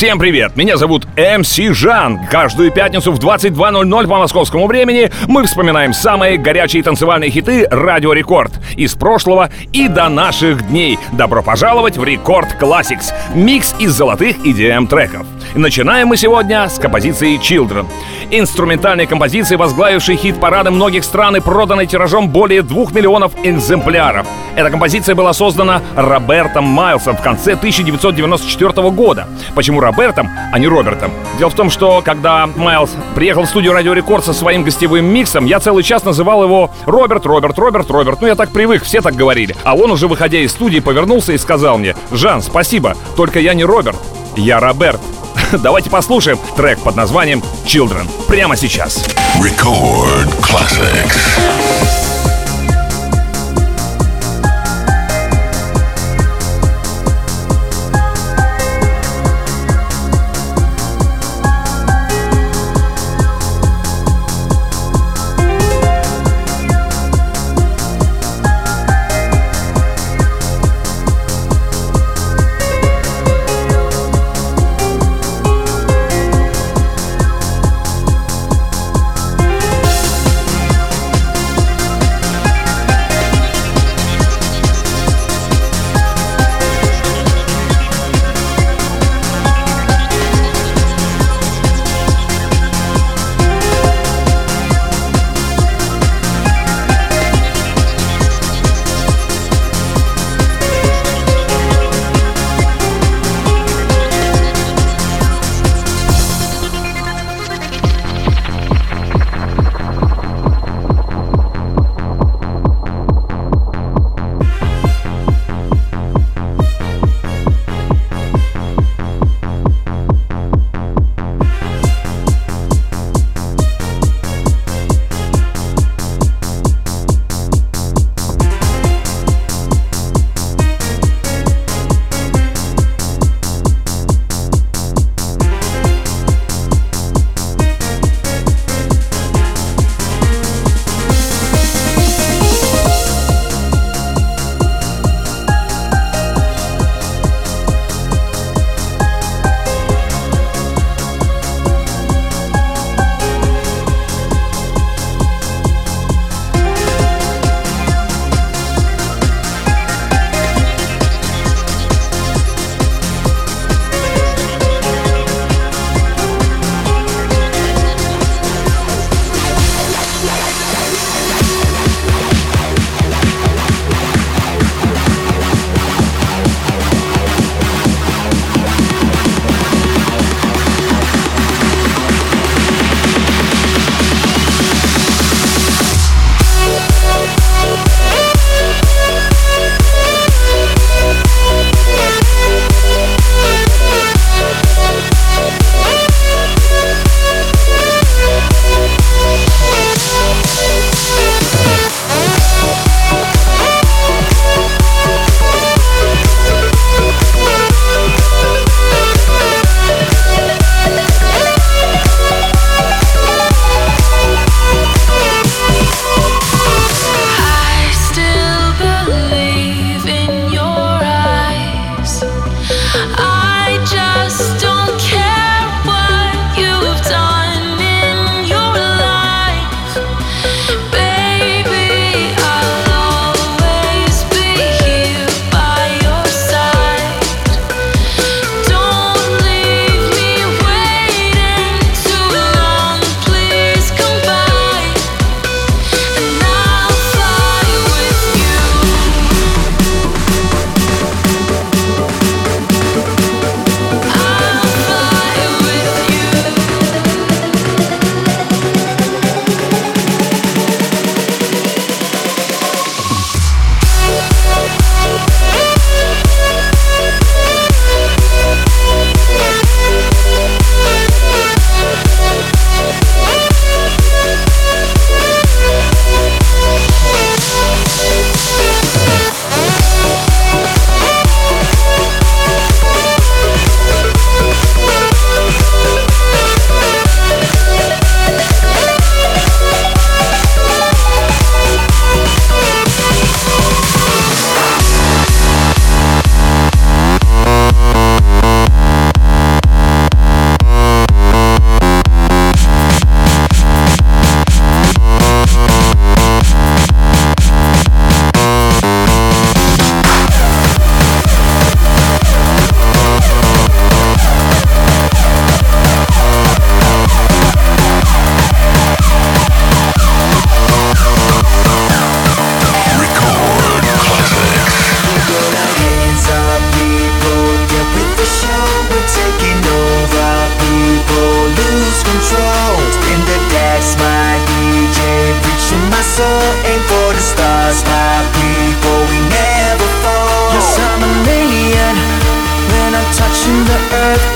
Всем привет! Меня зовут MC Жан. Каждую пятницу в 22.00 по московскому времени мы вспоминаем самые горячие танцевальные хиты Радио Рекорд из прошлого и до наших дней. Добро пожаловать в Record Classix. Микс из золотых EDM треков. Начинаем мы сегодня с композиции Children. Инструментальной композиции, возглавившей хит-парады многих стран и проданной тиражом более двух миллионов экземпляров. Эта композиция была создана Робертом Майлсом в конце 1994 года. Почему Робертом, а не Робертом? Дело в том, что когда Майлз приехал в студию Радио Рекорд со своим гостевым миксом, я целый час называл его Роберт, Роберт, Роберт, Роберт. Ну, я так привык, все так говорили. А он уже, выходя из студии, повернулся и сказал мне, «Жан, спасибо, только я не Роберт, я Роберт». Давайте послушаем трек под названием Children прямо сейчас. Record Classics.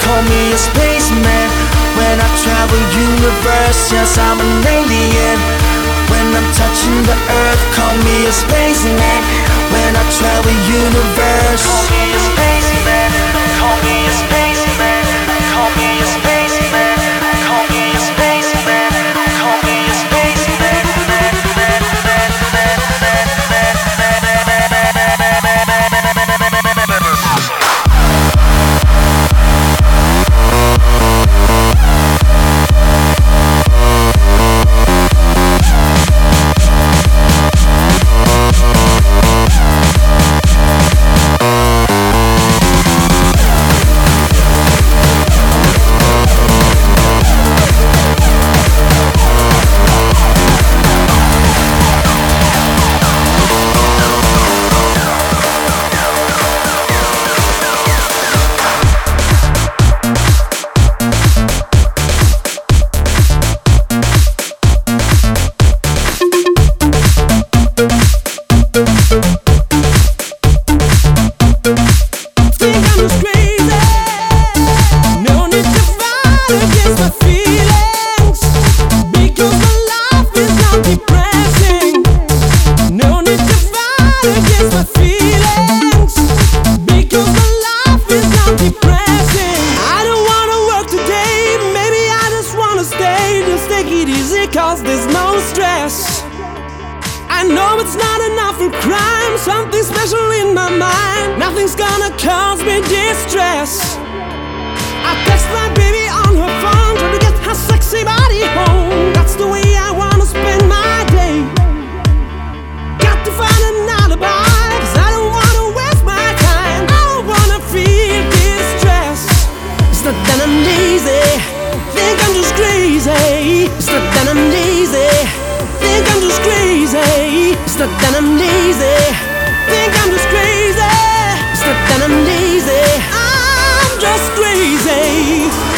Call me a spaceman. When I travel universe, yes, I'm an alien. When I'm touching the earth, call me a spaceman. When I travel universe, call me a spaceman. Call me a spaceman. Know it's not enough for crime. Something special in my mind. Nothing's gonna cause me distress. I text my baby on her phone, trying to get her sexy body home. That's the way I wanna spend my day. Got to find an alibi, 'cause I don't wanna waste my time. I don't wanna feel distress. It's not that I'm lazy. Think I'm just crazy. It's not that I'm lazy, think I'm just crazy. It's not that I'm lazy, think I'm just crazy. It's not that I'm lazy, I'm just crazy.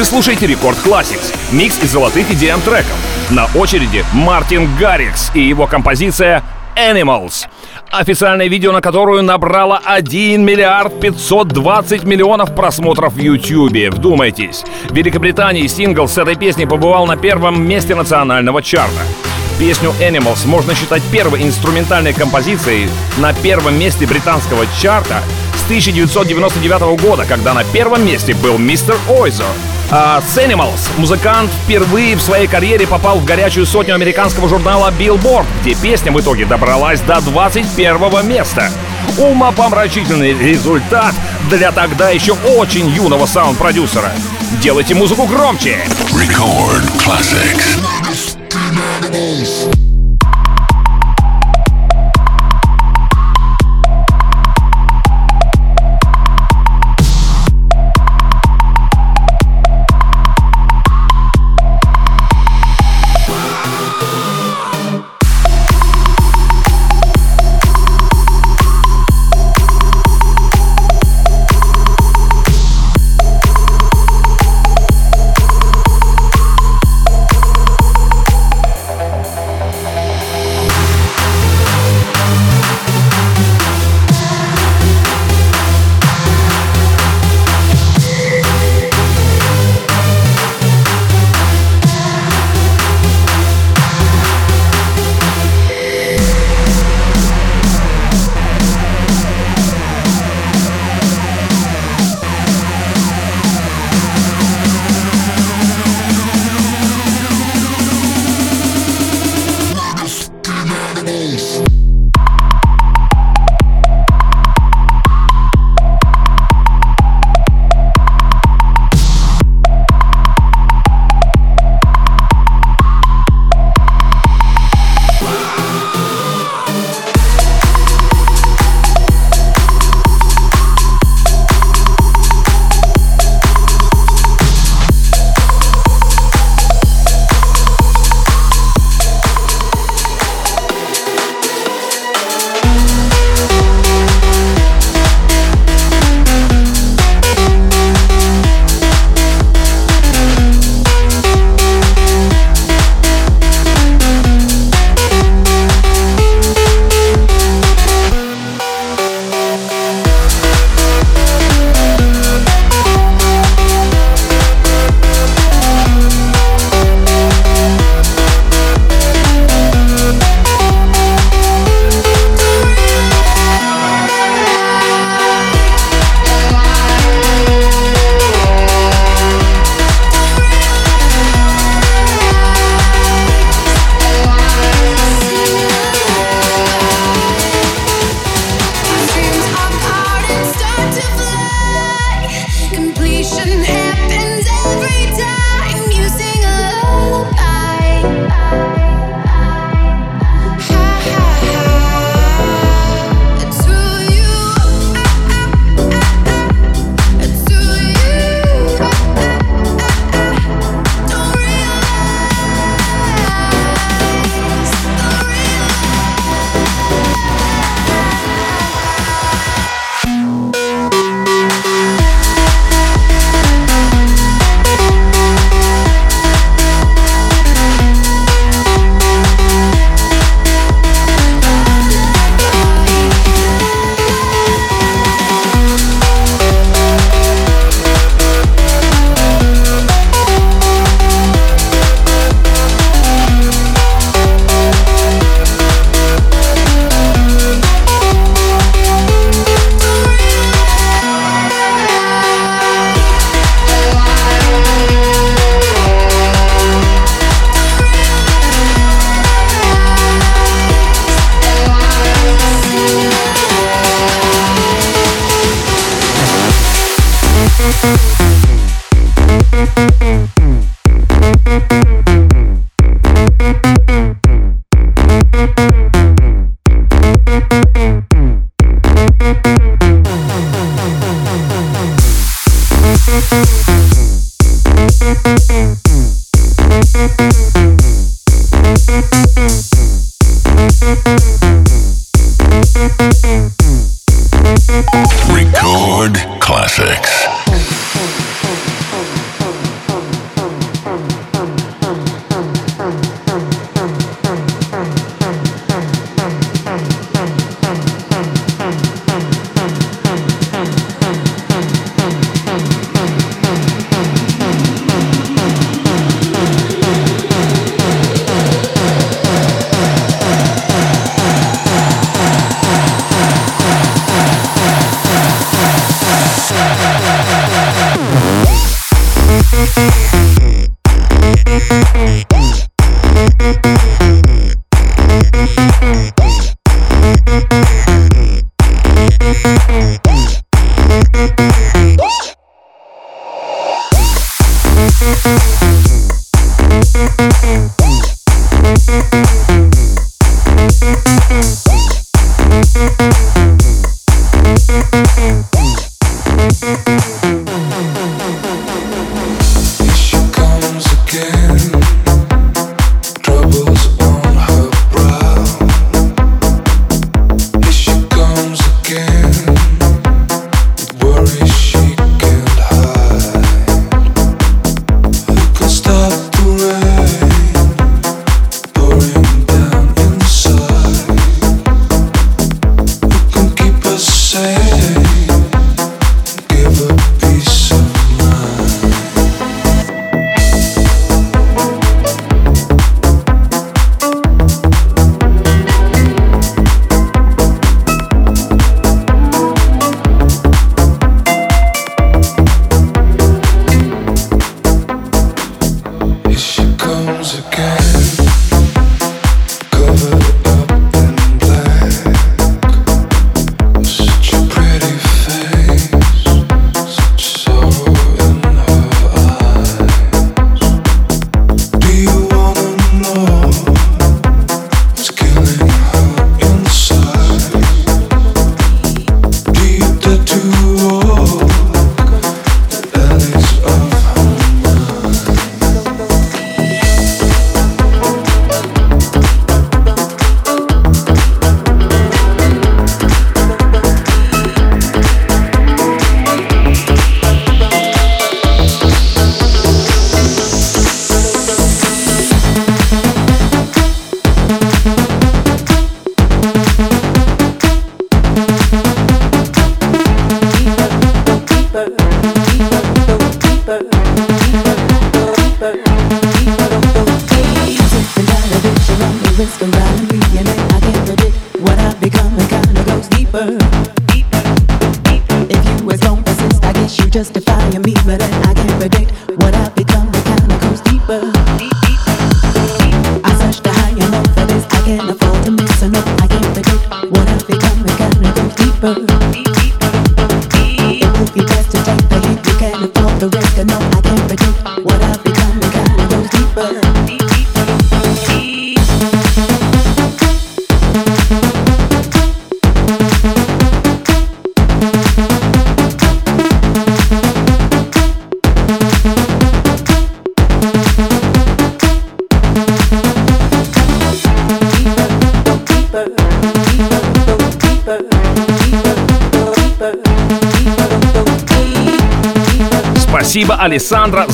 Вы слушаете Рекорд Classics, микс из золотых идеям треков. На очереди Мартин Гаррикс и его композиция Animals. Официальное видео, на которую набрало 1 миллиард 520 миллионов просмотров в Ютьюбе. Вдумайтесь. В Великобритании сингл с этой песней побывал на первом месте национального чарта. Песню Animals можно считать первой инструментальной композицией на первом месте британского чарта с 1999 года, когда на первом месте был мистер Ойзер. А с Animals музыкант впервые в своей карьере попал в горячую сотню американского журнала Billboard, где песня в итоге добралась до 21 места. Умопомрачительный результат для тогда еще очень юного саунд-продюсера. Делайте музыку громче! Record classics. animals.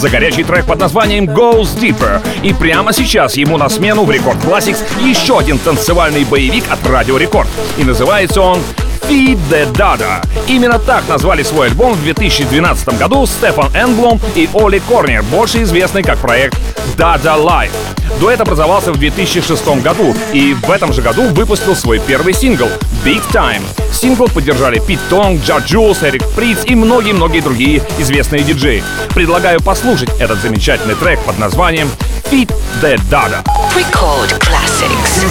За горячий трек под названием Goes Deeper. И прямо сейчас ему на смену в Record Classix еще один танцевальный боевик от Радио Рекорд. И называется он Feed the Dada. Именно так назвали свой альбом в 2012 году Стефан Энгблом и Оли Корнер, больше известный как проект Dada Life. Дуэт образовался в 2006 году и в этом же году выпустил свой первый сингл Big Time. Сингл поддержали Пит Тонг, Джадж Джулс, Эрик Приц и многие-многие другие известные диджеи. Предлагаю послушать этот замечательный трек под названием Feed the Dada. Record classics.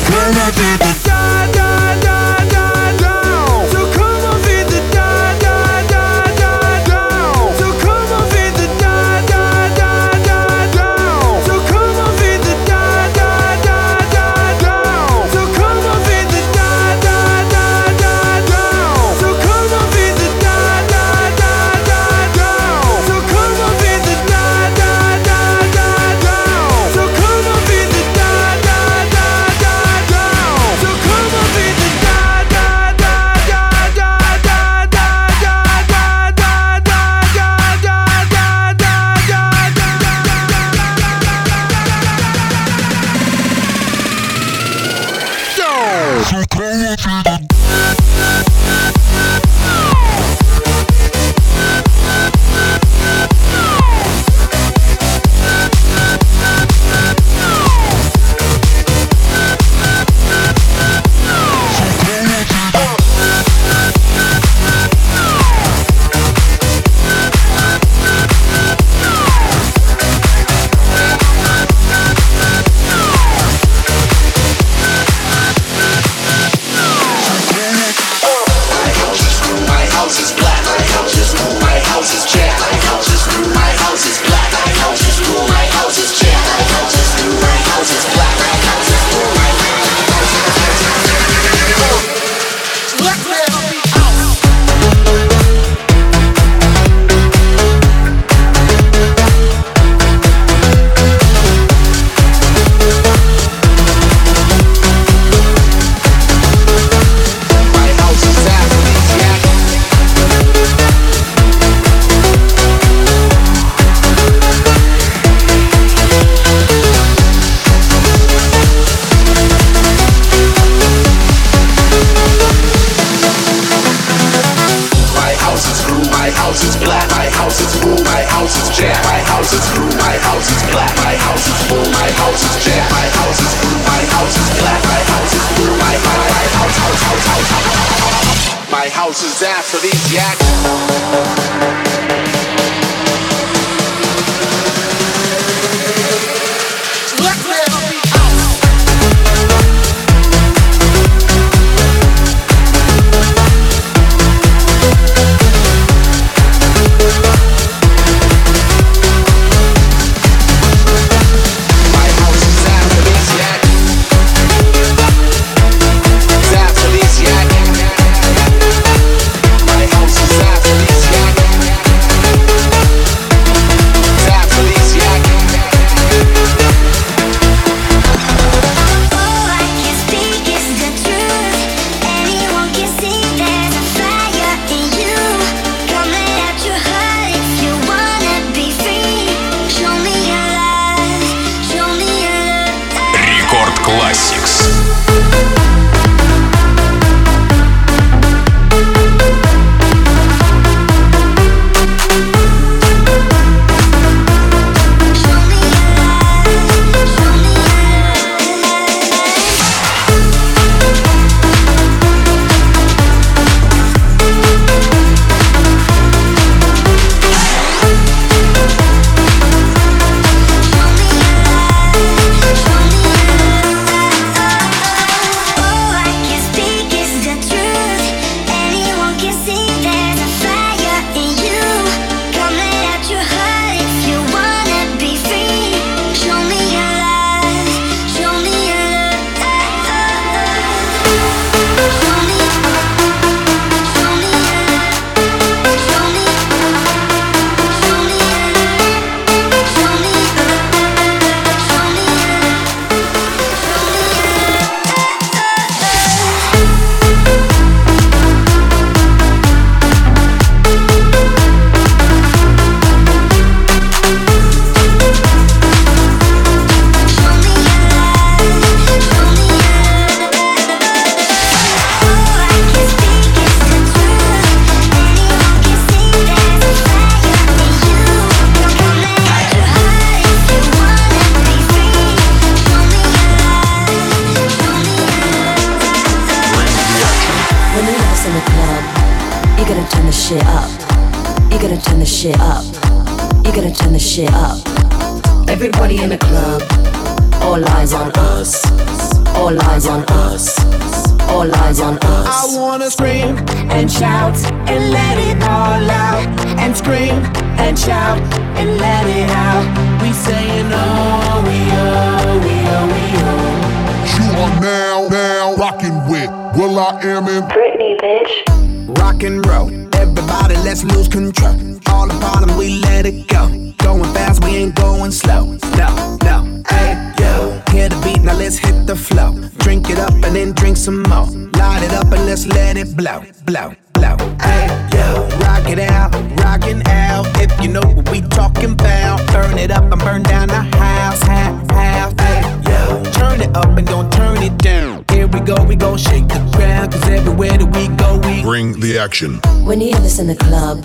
Drink it up and then drink some more. Light it up and let's let it blow, blow, blow. Hey yo, rock it out, rockin' out. If you know what we talking about, burn it up and burn down the house, house, house. Hey yo, turn it up and don't turn it down. Here we go, we gon' shake the ground, cause everywhere that we go, we Bring the action. When you hear this in the club,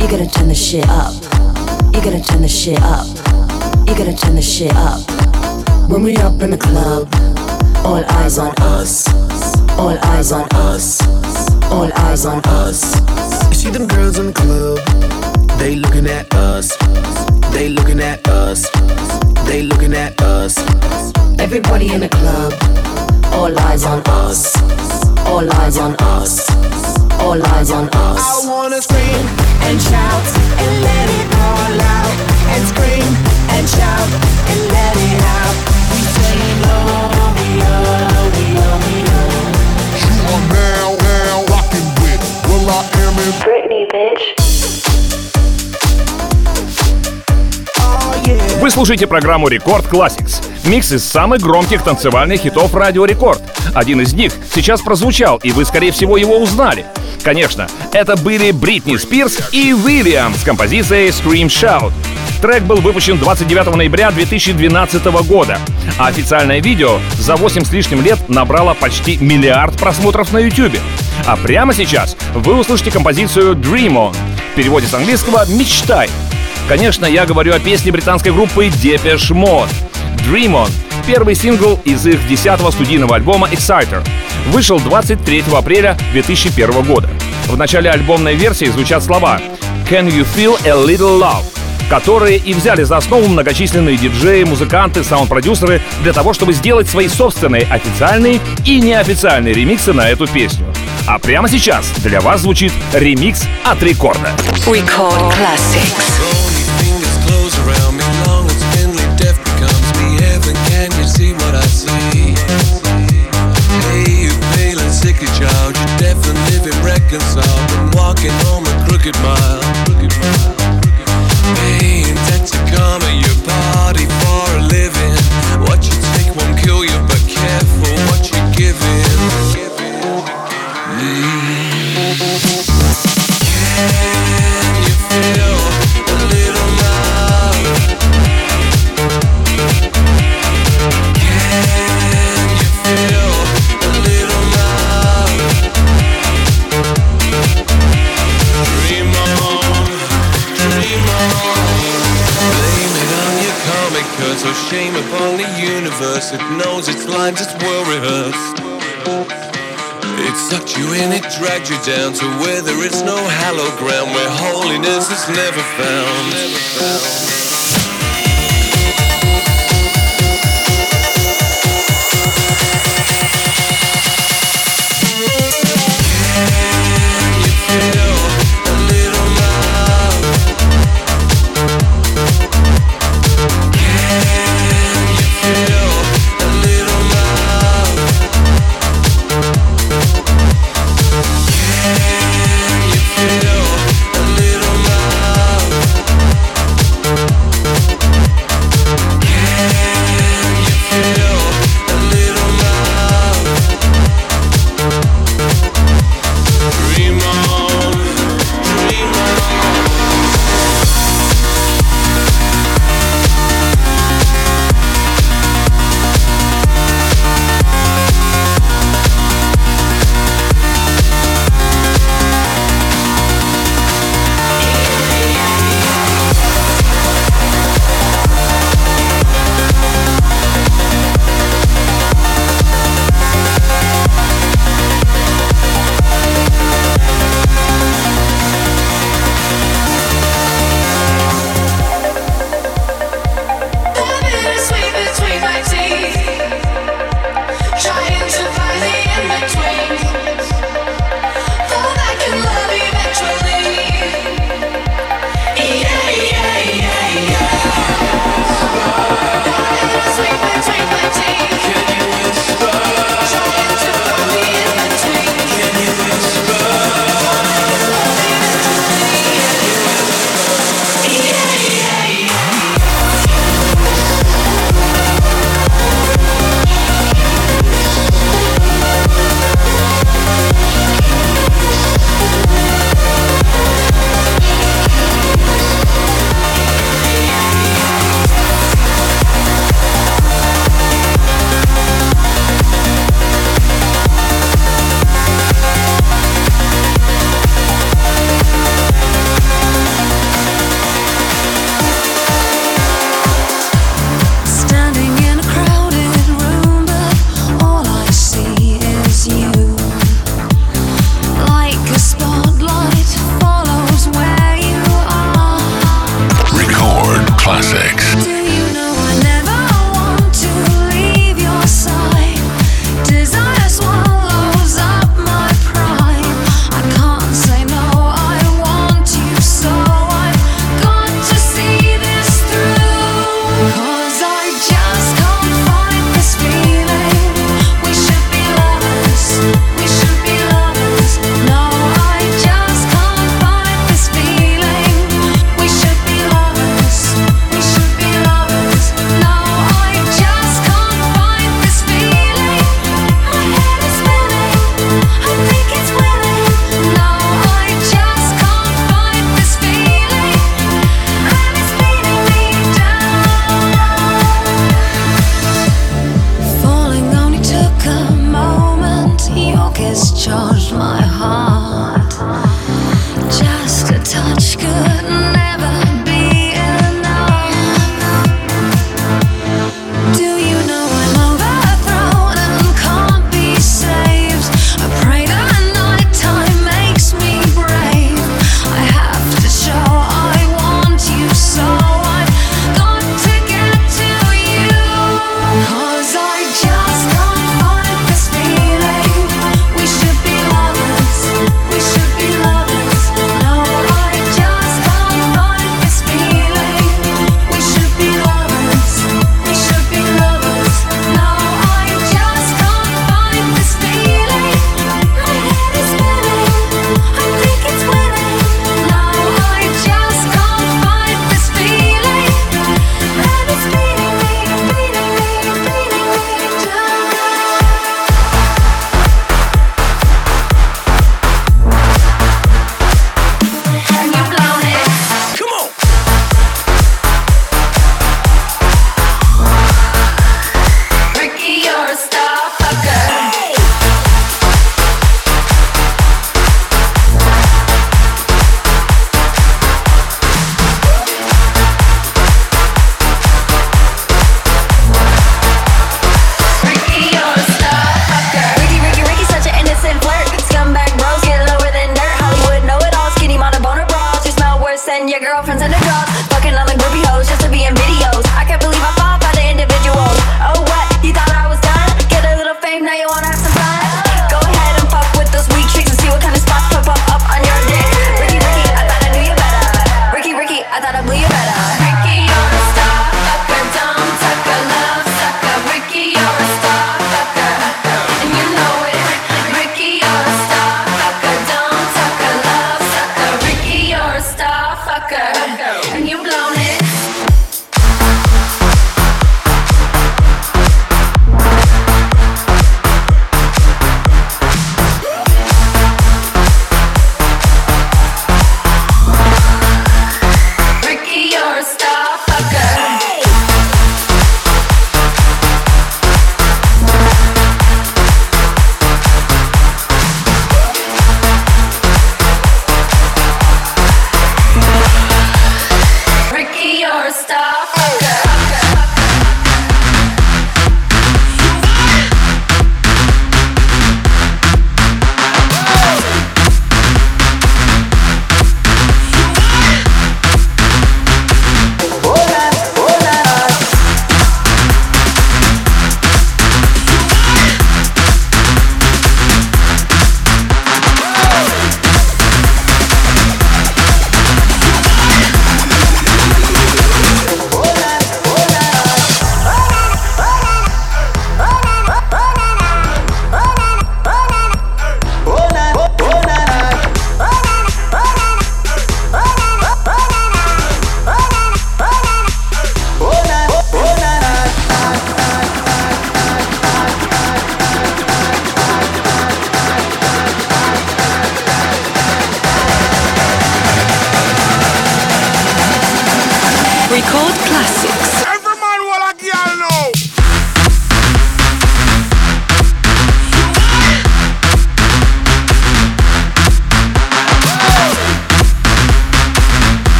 you gotta turn the shit up. You gotta turn the shit up. You gotta turn the shit up. When we up in the club, all eyes on us. All eyes on us. All eyes on us. You see them girls in the club, they looking at us. They looking at us. They looking at us. Everybody in the club, all eyes on us. All eyes on us. All eyes on us. I wanna scream and shout and let it all out. And scream and shout and let it out. We saying oh, Britney, bitch. Вы слушаете программу Record Classix. Микс из самых громких танцевальных хитов Радио Рекорд. Один из них сейчас прозвучал, и вы, скорее всего, его узнали. Конечно, это были Бритни Спирс и Уильям с композицией Scream Shout. Трек был выпущен 29 ноября 2012 года, а официальное видео за 8 с лишним лет набрало почти миллиард просмотров на YouTube. А прямо сейчас вы услышите композицию Dream On. В переводе с английского «Мечтай». Конечно, я говорю о песне британской группы Depeche Mode. Dream On — первый сингл из их 10-го студийного альбома Exciter. Вышел 23 апреля 2001 года. В начале альбомной версии звучат слова «Can you feel a little love?» которые и взяли за основу многочисленные диджеи, музыканты, саунд-продюсеры для того, чтобы сделать свои собственные официальные и неофициальные ремиксы на эту песню. А прямо сейчас для вас звучит ремикс от рекорда. Record Classics. Living reconciled been walking home a crooked mile. Crooked mile pain Texarkana your body for a living. What you take won't kill you but careful what you're giving. Can shame upon the universe. It knows its lines, it's well rehearsed. It sucked you in, it dragged you down to where there is no hallowed ground, where holiness is never found. Never found.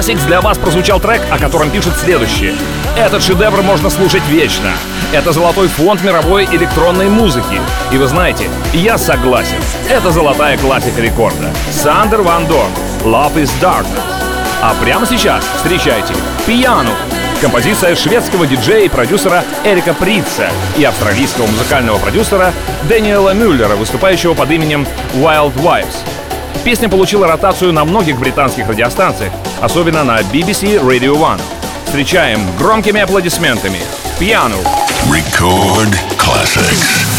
Classics для вас прозвучал трек, о котором пишет следующее. Этот шедевр можно слушать вечно. Это золотой фонд мировой электронной музыки. И вы знаете, я согласен. Это золотая классика рекорда. Сандер Ван Дорн. Love is Darkness. А прямо сейчас встречайте «Пиану» композиция шведского диджея и продюсера Эрика Прица и австралийского музыкального продюсера Дэниела Мюллера, выступающего под именем Wild Wives. Песня получила ротацию на многих британских радиостанциях, особенно на BBC Radio One. Встречаем громкими аплодисментами. Пьяну. Record Classics.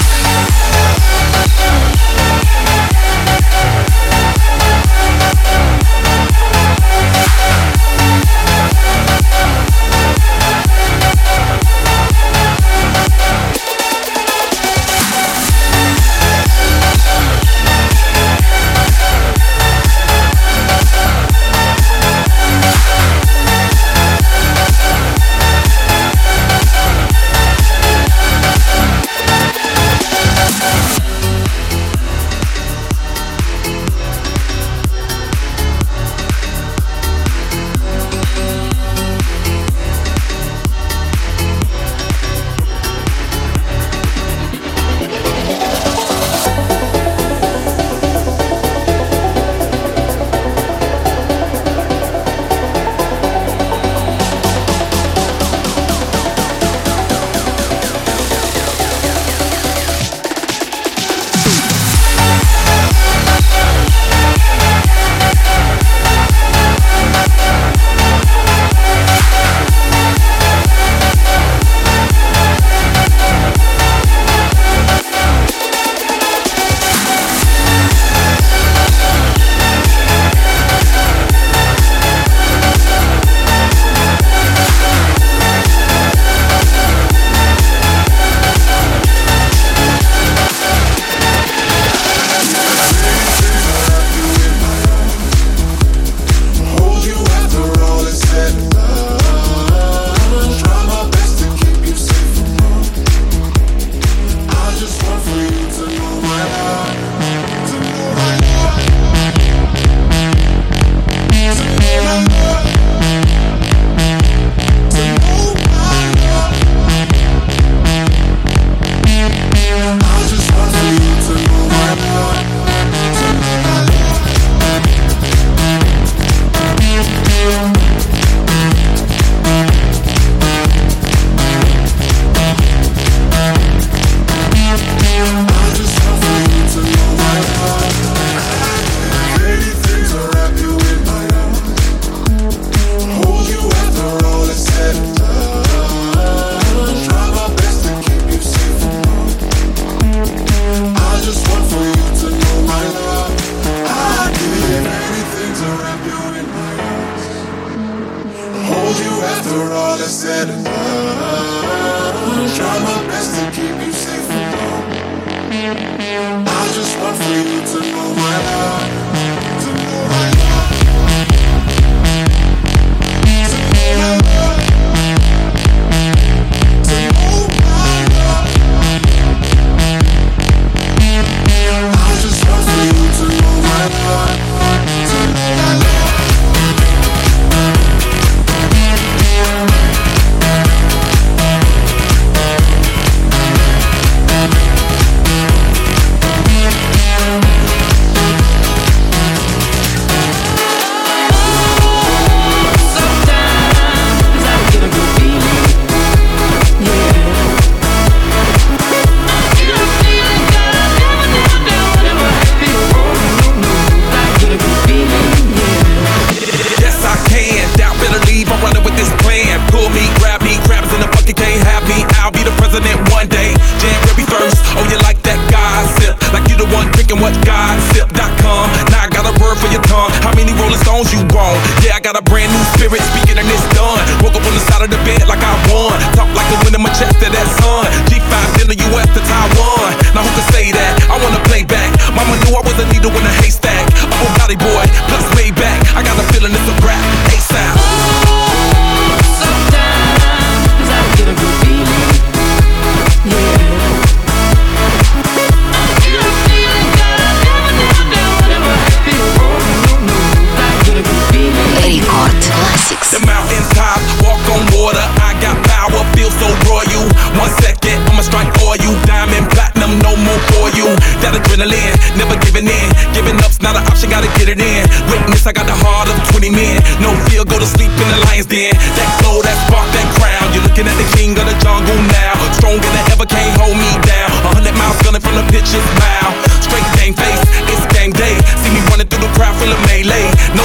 heart of 20 men. No fear, go to sleep in the lion's den. That glow, that spark, that crown. You're looking at the king of the jungle now. Stronger than ever, can't hold me down. A hundred miles gunning from the pitcher's mouth. Straight game face, it's game day. See me running through the crowd full of melee. No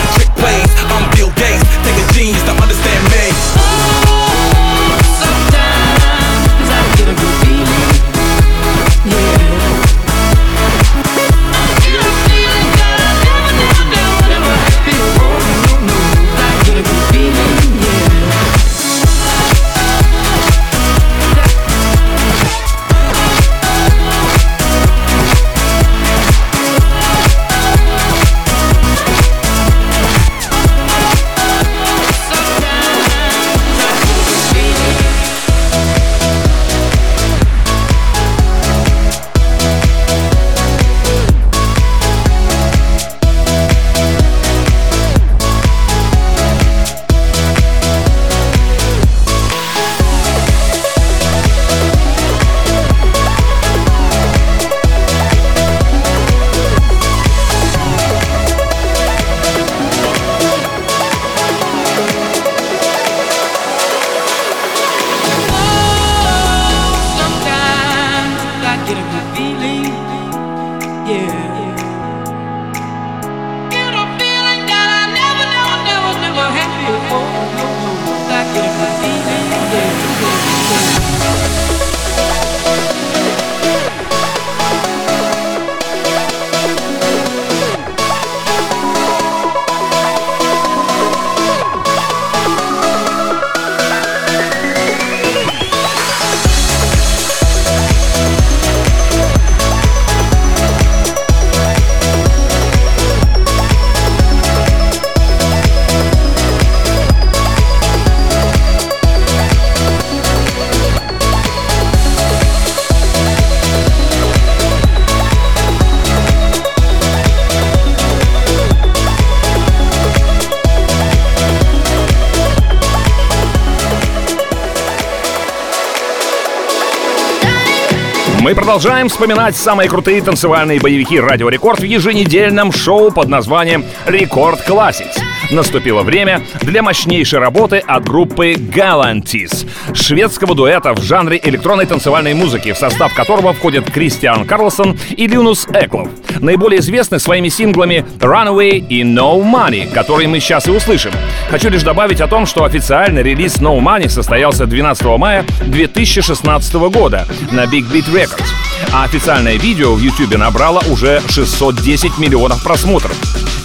продолжаем вспоминать самые крутые танцевальные боевики «Радио Рекорд» в еженедельном шоу под названием «Рекорд Classics. Наступило время для мощнейшей работы от группы «Galantis» — шведского дуэта в жанре электронной танцевальной музыки, в состав которого входят Кристиан Карлсон и Линус Эклов — наиболее известны своими синглами «Runaway» и «No Money», которые мы сейчас и услышим. Хочу лишь добавить о том, что официально релиз «No Money» состоялся 12 мая 2016 года на Big Beat Records, а официальное видео в YouTube набрало уже 610 миллионов просмотров.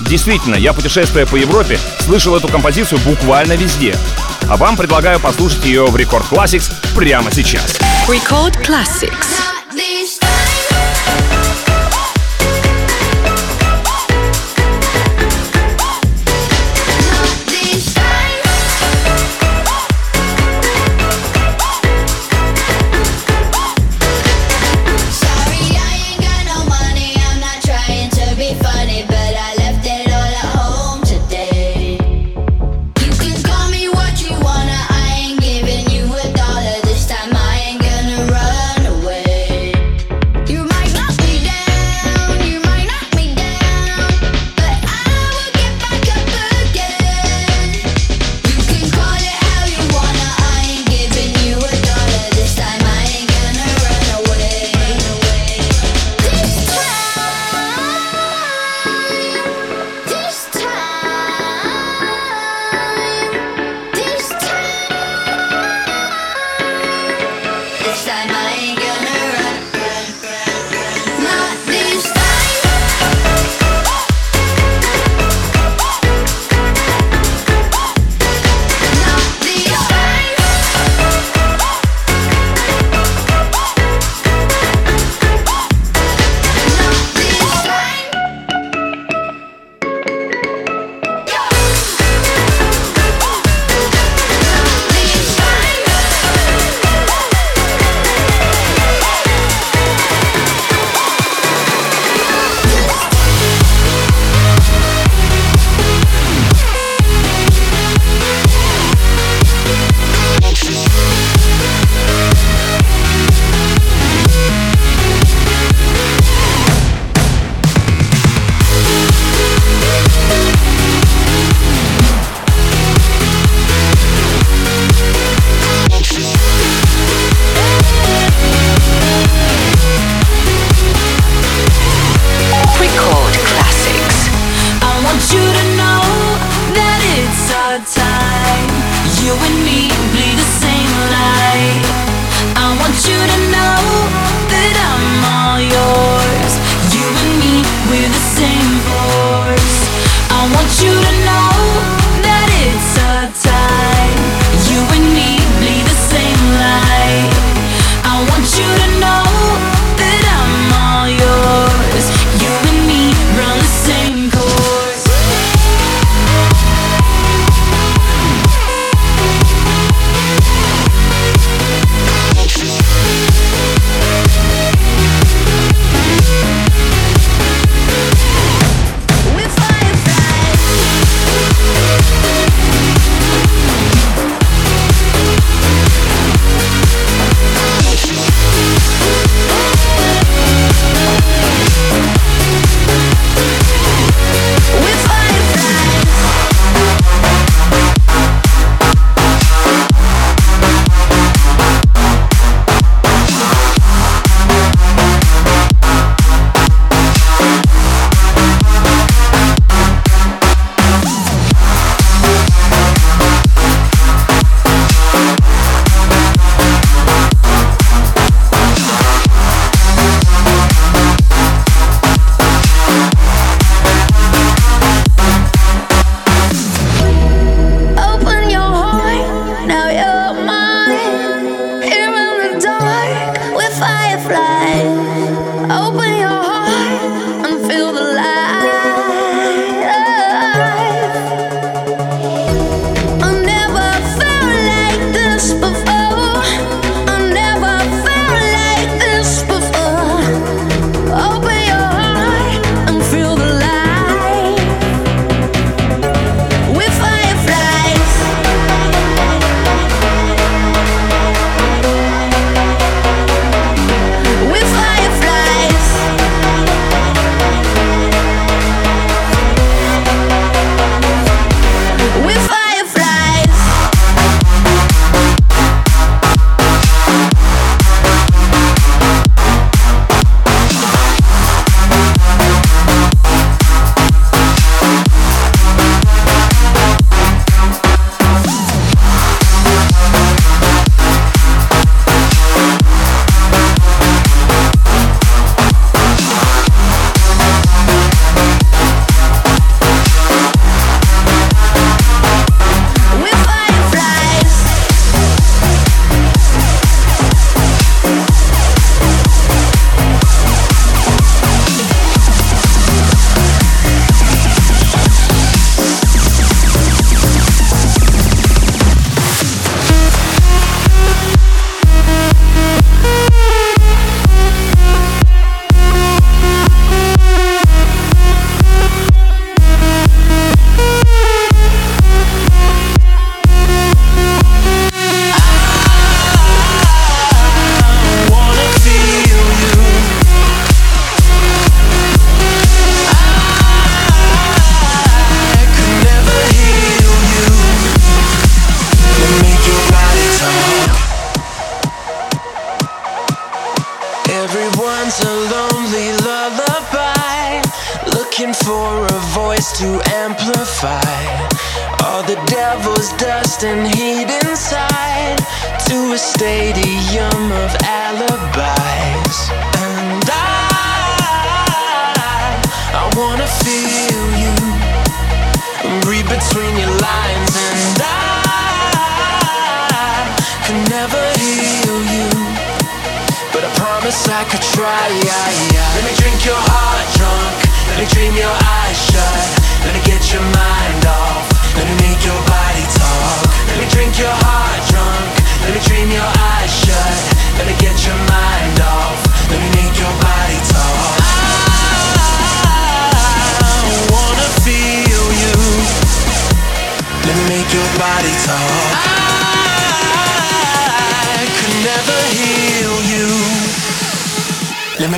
Действительно, я, путешествуя по Европе, слышал эту композицию буквально везде. А вам предлагаю послушать ее в Record Classics прямо сейчас. Record Classics.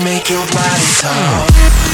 make your body talk.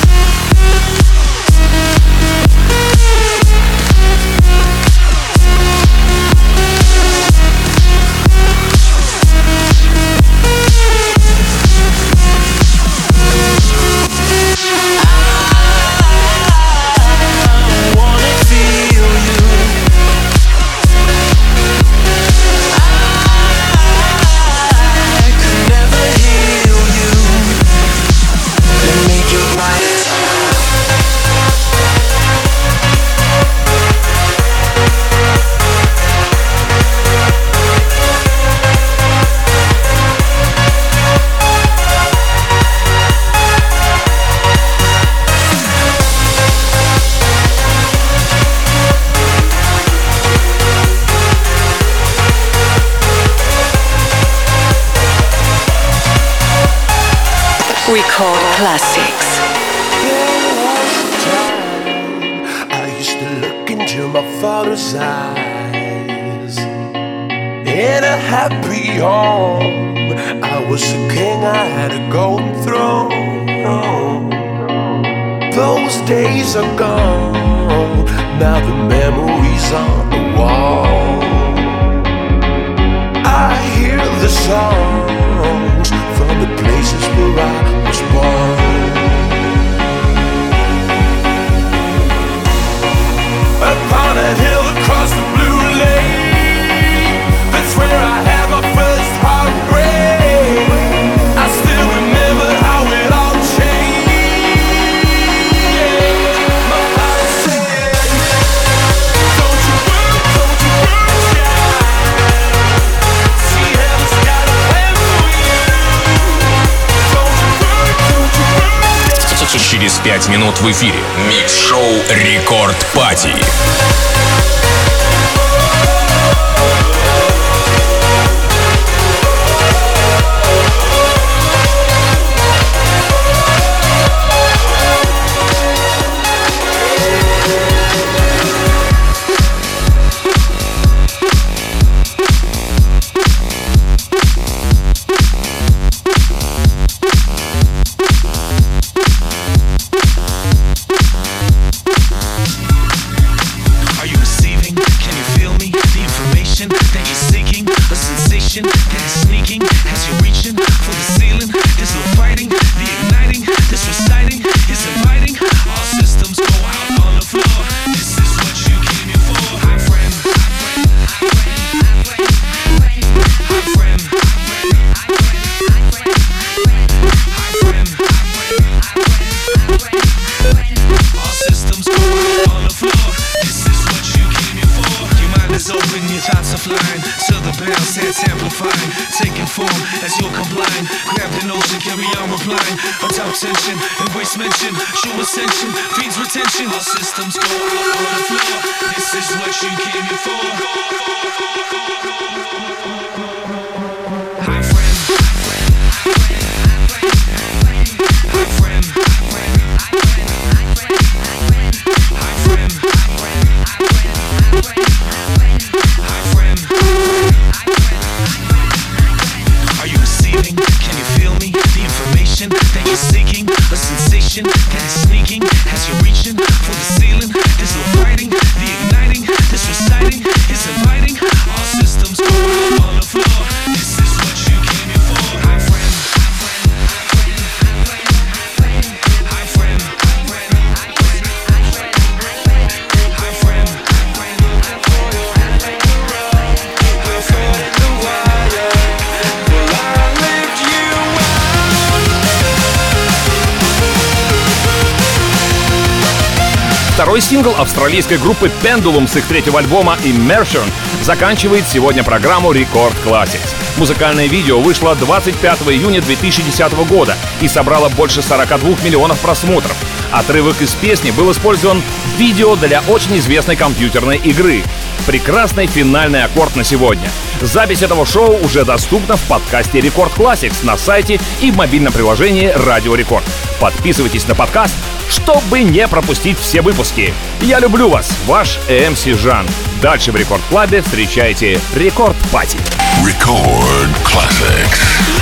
минут в эфире. Микс-шоу «Рекорд Пати». Австралийской группы Pendulum с их третьего альбома Immersion заканчивает сегодня программу Record Classics. Музыкальное видео вышло 25 июня 2010 года и собрало больше 42 миллионов просмотров. Отрывок из песни был использован в видео для очень известной компьютерной игры. Прекрасный финальный аккорд на сегодня. Запись этого шоу уже доступна в подкасте Рекорд Classics на сайте и в мобильном приложении Радио Рекорд. Подписывайтесь на подкаст, чтобы не пропустить все выпуски. Я люблю вас, ваш MC Жан. Дальше в Рекорд Клабе встречайте Рекорд Пати. Record classics.